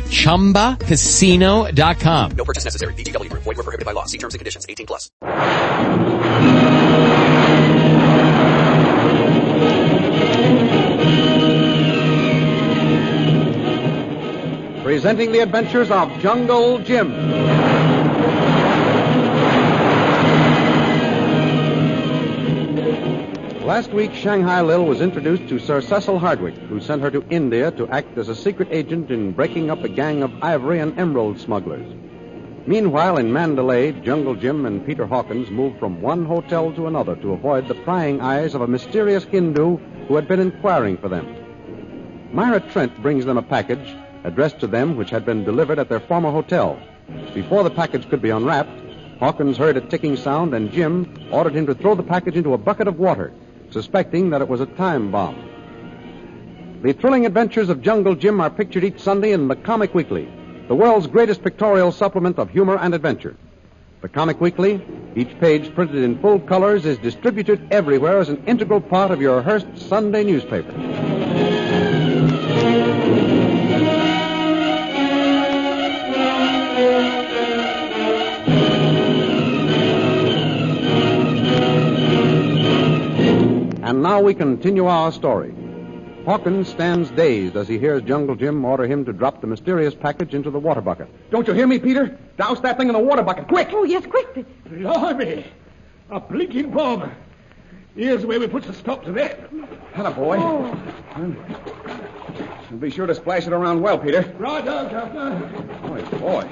at ChumbaCasino.com. No purchase necessary. VGW Group. Void were prohibited by law. See terms and conditions. 18 plus. Presenting the adventures of Jungle Jim. Last week, Shanghai Lil was introduced to Sir Cecil Hardwick, who sent her to India to act as a secret agent in breaking up a gang of ivory and emerald smugglers. Meanwhile, in Mandalay, Jungle Jim and Peter Hawkins moved from one hotel to another to avoid the prying eyes of a mysterious Hindu who had been inquiring for them. Myra Trent brings them a package addressed to them which had been delivered at their former hotel. Before the package could be unwrapped, Hawkins heard a ticking sound and Jim ordered him to throw the package into a bucket of water suspecting that it was a time bomb. The thrilling adventures of Jungle Jim are pictured each Sunday in the Comic Weekly, the world's greatest pictorial supplement of humor and adventure. The Comic Weekly, each page printed in full colors, is distributed everywhere as an integral part of your Hearst Sunday newspaper. And now we continue our story. Hawkins stands dazed as he hears Jungle Jim order him to drop the mysterious package into the water bucket. Don't you hear me, Peter? Douse that thing in the water bucket, quick! Oh, yes, quick. Blimey! A blinking bomb. Here's where we put a stop to that. Hello, boy. Oh. Be sure to splash it around well, Peter. Right on, Governor. Boy, boy.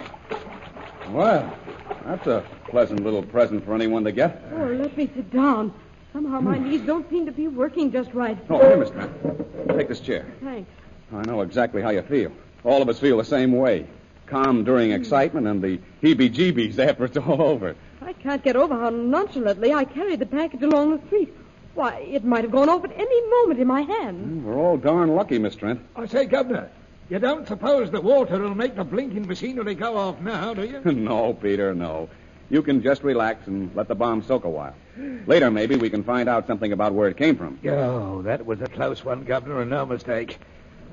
Well, that's a pleasant little present for anyone to get. Oh, let me sit down. Somehow my knees don't seem to be working just right. Oh, here, Miss Trent. Take this chair. Thanks. I know exactly how you feel. All of us feel the same way. Calm during hmm. excitement and the heebie-jeebies after it's all over. I can't get over how nonchalantly I carried the package along the street. Why, it might have gone off at any moment in my hand. Hmm, we're all darn lucky, Miss Trent. I say, Governor, you don't suppose the water will make the blinking machinery go off now, do you? no, Peter, no. You can just relax and let the bomb soak a while. Later, maybe, we can find out something about where it came from. Oh, that was a close one, Governor, and no mistake.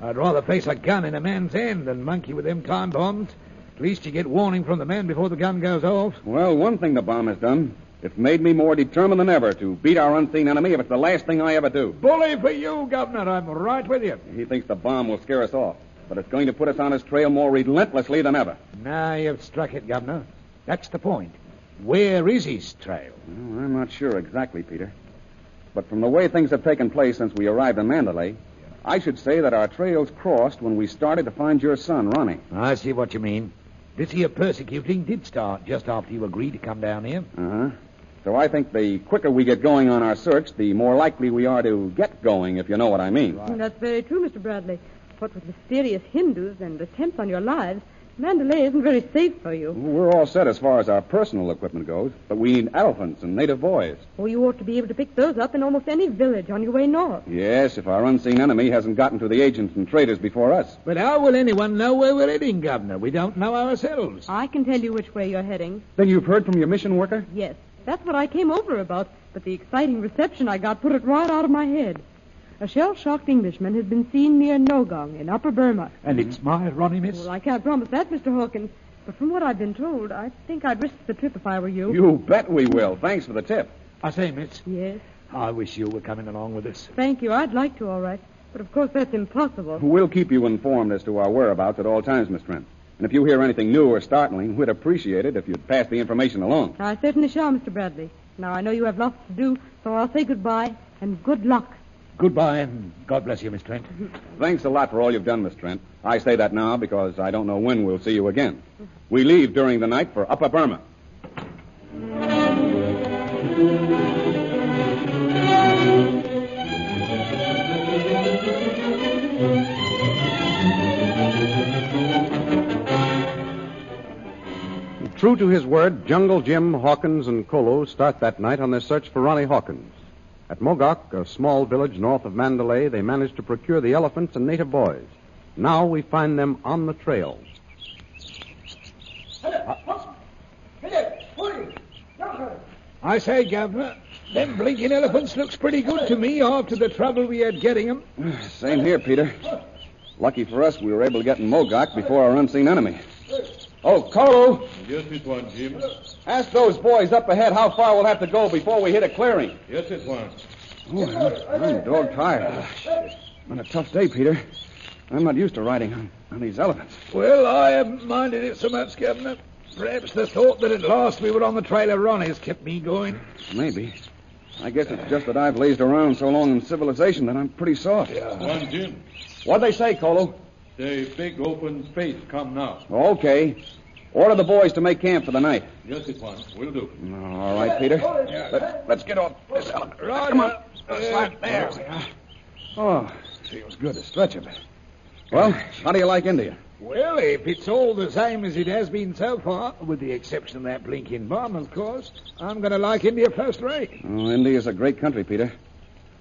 I'd rather face a gun in a man's hand than monkey with them time bombs. At least you get warning from the man before the gun goes off. Well, one thing the bomb has done, it's made me more determined than ever to beat our unseen enemy if it's the last thing I ever do. Bully for you, Governor. I'm right with you. He thinks the bomb will scare us off, but it's going to put us on his trail more relentlessly than ever. Now you've struck it, Governor. That's the point. Where is his trail? Well, I'm not sure exactly, Peter. But from the way things have taken place since we arrived in Mandalay, I should say that our trails crossed when we started to find your son, Ronnie. I see what you mean. This here persecuting did start just after you agreed to come down here. Uh-huh. So I think the quicker we get going on our search, the more likely we are to get going, if you know what I mean. That's very true, Mr. Bradley. What with mysterious Hindus and attempts on your lives, Mandalay isn't very safe for you. We're all set as far as our personal equipment goes, but we need elephants and native boys. Oh, you ought to be able to pick those up in almost any village on your way north. Yes, if our unseen enemy hasn't gotten to the agents and traders before us. But how will anyone know where we're heading, Governor? We don't know ourselves. I can tell you which way you're heading. Then you've heard from your mission worker? Yes, that's what I came over about, but the exciting reception I got put it right out of my head. A shell-shocked Englishman has been seen near Mogok in Upper Burma. And it's my Ronnie, miss? Well, I can't promise that, Mr. Hawkins, but from what I've been told, I think I'd risk the trip if I were you. You bet we will. Thanks for the tip. I say, miss, Yes, I wish you were coming along with us. thank you. I'd like to, all right. But of course, that's impossible. We'll keep you informed as to our whereabouts at all times, Miss Trent. And if you hear anything new or startling, we'd appreciate it if you'd pass the information along. I certainly shall, Mr. Bradley. Now, I know you have lots to do, so I'll say goodbye and good luck. Goodbye, and God bless you, Miss Trent. Thanks a lot for all you've done, Miss Trent. I say that now because I don't know when we'll see you again. We leave during the night for Upper Burma. True to his word, Jungle Jim, Hawkins, and Kolu start that night on their search for Ronnie Hawkins. At Mogok, a small village north of Mandalay, they managed to procure the elephants and native boys. Now we find them on the trail. I say, Governor, them blinking elephants looks pretty good to me after the trouble we had getting 'em. Same here, Peter. Lucky for us, we were able to get in Mogok before our unseen enemy. Oh, Kolu, Yes, it was, Jim. ask those boys up ahead how far we'll have to go before we hit a clearing. Yes, it was. Oh, I'm, I'm dog tired. Ah, Been a tough day, Peter. I'm not used to riding on, on these elephants. Well, I haven't minded it so much, Governor. Perhaps the thought that at last we were on the trail of Ronnie's kept me going. Maybe. I guess it's just that I've lazed around so long in civilization that I'm pretty soft. One, Jim. What'd they say, Kolu? The big open space come now. Okay. Order the boys to make camp for the night. Yes, it was. Will do. All right, Peter. Let, us get off this elephant. Right, Come on. uh, Slide there. Oh, feels good to stretch a bit. Well, how do you like India? Well, if it's all the same as it has been so far, with the exception of that blinking bomb, of course, I'm going to like India first rate. Oh, India's a great country, Peter.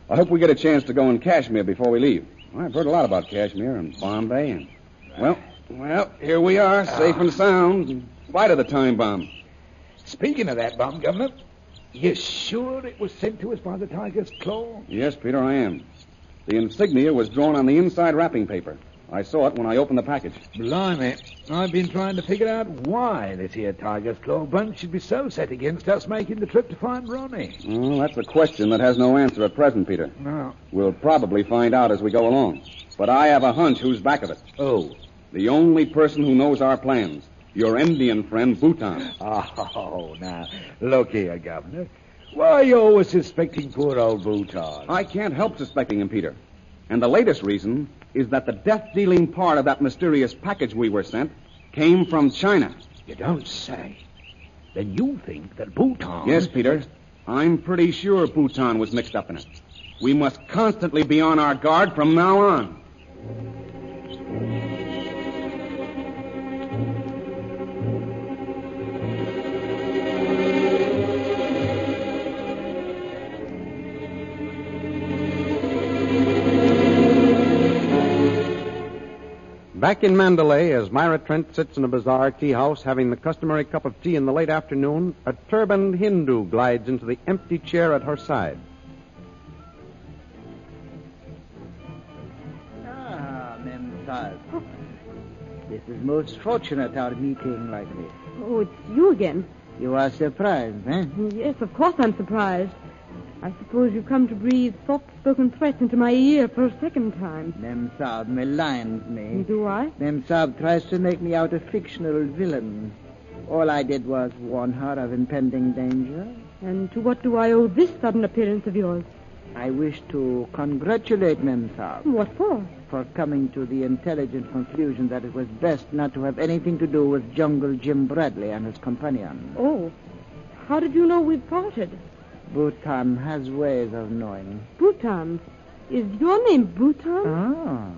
I hope we get a chance to go in Kashmir before we leave. I've heard a lot about Kashmir and Bombay and well, well, here we are, ah. safe and sound, in spite of the time bomb. Speaking of that bomb, Governor, you sure it was sent to us by the Tiger's Claw? Yes, Peter, I am. The insignia was drawn on the inside wrapping paper. I saw it when I opened the package. Blimey, I've been trying to figure out why this here Tiger's Claw bunch should be so set against us making the trip to find Ronnie. Well, that's a question that has no answer at present, Peter. No. We'll probably find out as we go along. But I have a hunch who's back of it. Oh. The only person who knows our plans. Your Indian friend, Bhutan. Oh, now, look here, Governor. Why are you always suspecting poor old Bhutan? I can't help suspecting him, Peter. And the latest reason is that the death dealing part of that mysterious package we were sent came from China. You don't say. Then you think that Bhutan. Yes, Peter. I'm pretty sure Bhutan was mixed up in it. We must constantly be on our guard from now on. Back in Mandalay, as Myra Trent sits in a bizarre tea house having the customary cup of tea in the late afternoon, a turbaned Hindu glides into the empty chair at her side. Ah, Memsahib. This is most fortunate, our meeting like this. Oh, it's you again. You are surprised, eh? Yes, of course I'm surprised. I suppose you've come to breathe soft-spoken threats into my ear for a second time. Memsahib maligns me. Do I? Memsahib tries to make me out a fictional villain. All I did was warn her of impending danger. And to what do I owe this sudden appearance of yours? I wish to congratulate Memsahib What for? for coming to the intelligent conclusion that it was best not to have anything to do with Jungle Jim Bradley and his companion. Oh. How did you know we'd parted? Bhutan has ways of knowing. Bhutan. Is your name Bhutan? Ah,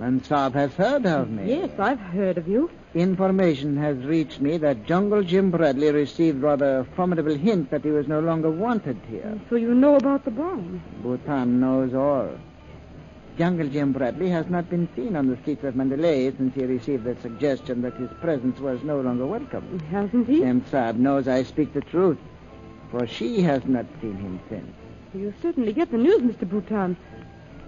Memsahib has heard of me. Yes, I've heard of you. Information has reached me that Jungle Jim Bradley received rather a formidable hint that he was no longer wanted here. So you know about the bomb. Bhutan knows all. Jungle Jim Bradley has not been seen on the streets of Mandalay since he received the suggestion that his presence was no longer welcome. Hasn't he? Memsahib knows I speak the truth, for she has not seen him since. You certainly get the news, Mr. Bhutan.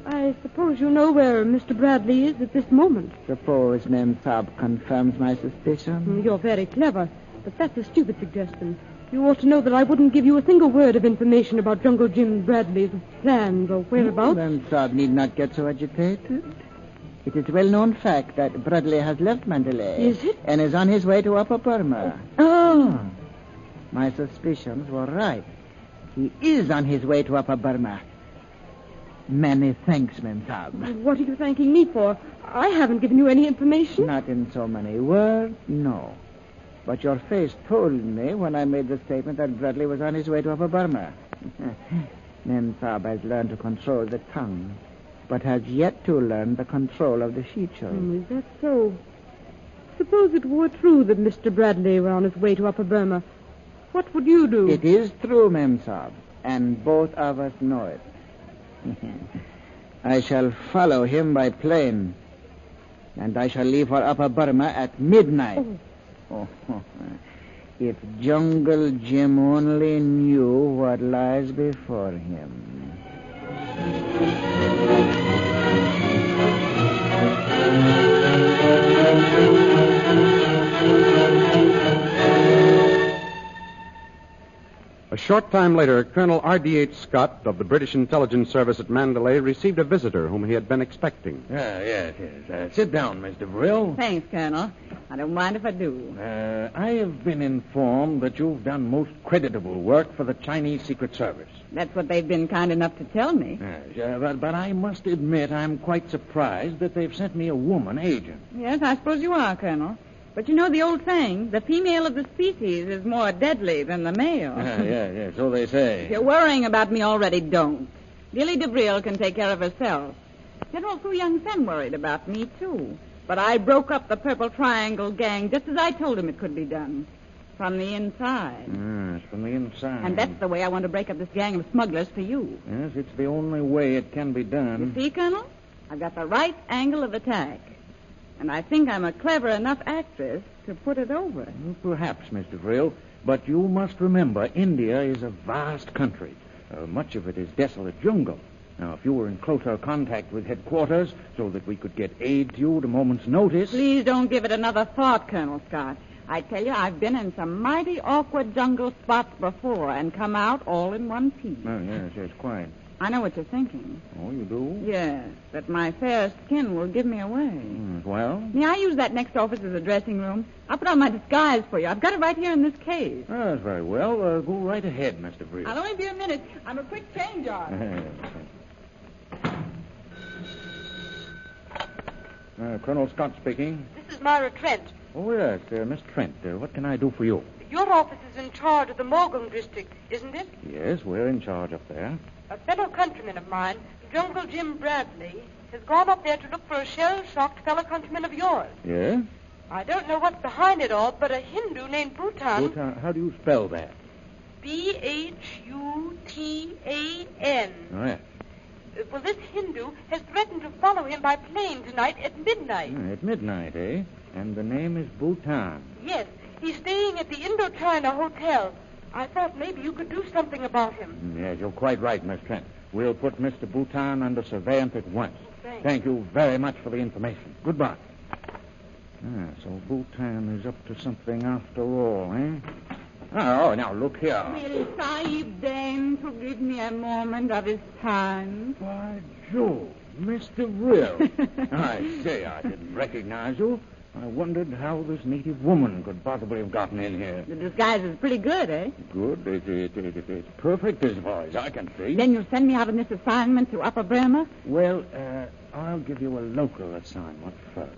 I suppose you know where Mr. Bradley is at this moment. Suppose Memsahib confirms my suspicion? Mm, you're very clever, but that's a stupid suggestion. You ought to know that I wouldn't give you a single word of information about Jungle Jim Bradley's plans or whereabouts. Mem Saab need not get so agitated. It is a well known fact that Bradley has left Mandalay. Is it? And is on his way to Upper Burma. Oh. Hmm. My suspicions were right. He is on his way to Upper Burma. Many thanks, Memsahib. What are you thanking me for? I haven't given you any information. Not in so many words, no. But your face told me when I made the statement that Bradley was on his way to Upper Burma. Memsahib has learned to control the tongue, but has yet to learn the control of the features. Oh, is that so? Suppose it were true that Mr. Bradley were on his way to Upper Burma. What would you do? It is true, Memsahib, and both of us know it. I shall follow him by plane, and I shall leave for Upper Burma at midnight. Oh. if Jungle Jim only knew what lies before him. A short time later, Colonel R.D.H. Scott of the British Intelligence Service at Mandalay received a visitor whom he had been expecting. Yeah, yes, yes. Uh, sit down, Mr. Brill. Thanks, Colonel. I don't mind if I do. Uh, I have been informed that you've done most creditable work for the Chinese Secret Service. That's what they've been kind enough to tell me. Yes, uh, but, but I must admit I'm quite surprised that they've sent me a woman agent. Yes, I suppose you are, Colonel. But you know the old saying, the female of the species is more deadly than the male. Yeah, yeah, yeah, so they say. If you're worrying about me already, don't. Lily DeVril can take care of herself. General Fu Young Sen worried about me, too. But I broke up the Purple Triangle gang just as I told him it could be done. From the inside. Yes, from the inside. And that's the way I want to break up this gang of smugglers for you. Yes, it's the only way it can be done. You see, Colonel? I've got the right angle of attack. And I think I'm a clever enough actress to put it over. Perhaps, Mr. Brill, but you must remember India is a vast country. Uh, much of it is desolate jungle. Now, if you were in closer contact with headquarters so that we could get aid to you at a moment's notice. Please don't give it another thought, Colonel Scott. I tell you, I've been in some mighty awkward jungle spots before and come out all in one piece. Oh, yes, yes, quite. I know what you're thinking. Oh, you do? Yes, that my fair skin will give me away. Mm, well, May I use that next office as a dressing room? I'll put on my disguise for you. I've got it right here in this case. that's very well. Uh, go right ahead, Mr. Brill. I'll only be a minute. I'm a quick change on. uh, Colonel Scott speaking. This is Myra Trent. Oh, yes, uh, Miss Trent. Uh, what can I do for you? Your office is in charge of the Morgan district, isn't it? Yes, we're in charge up there. A fellow countryman of mine, Jungle Jim Bradley, has gone up there to look for a shell-shocked fellow countryman of yours. Yes? I don't know what's behind it all, but a Hindu named Bhutan. Bhutan, how do you spell that? B-H-U-T-A-N. Oh, yes. Uh, Well, this Hindu has threatened to follow him by plane tonight at midnight. Hmm, At midnight, eh? And the name is Bhutan. Yes, he's staying at the Indochina Hotel. I thought maybe you could do something about him. Yes, you're quite right, Miss Trent. We'll put Mr. Bhutan under surveillance at once. Thanks. Thank you very much for the information. Goodbye. Ah, so Bhutan is up to something after all, eh? Oh, now look here. Will Sahib deign to give me a moment of his time? By Jove, Mr. Brill. I say, I didn't recognize you. I wondered how this native woman could possibly have gotten in here. The disguise is pretty good, eh? Good. It, it, it, it- it's perfect as far as I can see. Then you'll send me out on this assignment to Upper Burma? Well, uh, I'll give you a local assignment first.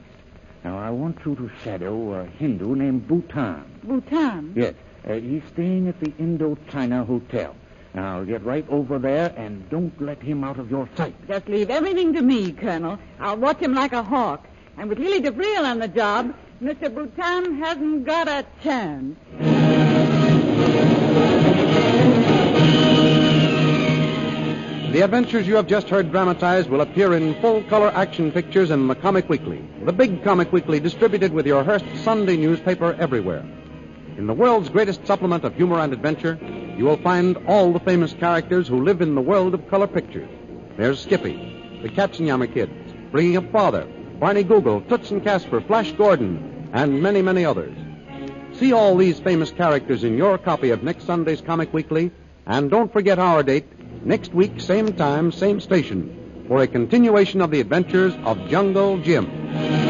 Now, I want you to shadow a Hindu named Bhutan. Bhutan? Yes. Uh, he's staying at the Indochina Hotel. Now, get right over there and don't let him out of your sight. Just leave everything to me, Colonel. I'll watch him like a hawk. And with Lily DeVril on the job, Mr. Bhutan hasn't got a chance. The adventures you have just heard dramatized will appear in full color action pictures in the Comic Weekly, the big Comic Weekly distributed with your Hearst Sunday newspaper everywhere. In the world's greatest supplement of humor and adventure, you will find all the famous characters who live in the world of color pictures. There's Skippy, the Katzenjammer Kids, Bringing Up Father, Barney Google, Toots and Casper, Flash Gordon, and many, many others. See all these famous characters in your copy of next Sunday's Comic Weekly, and don't forget our date, next week, same time, same station, for a continuation of the adventures of Jungle Jim.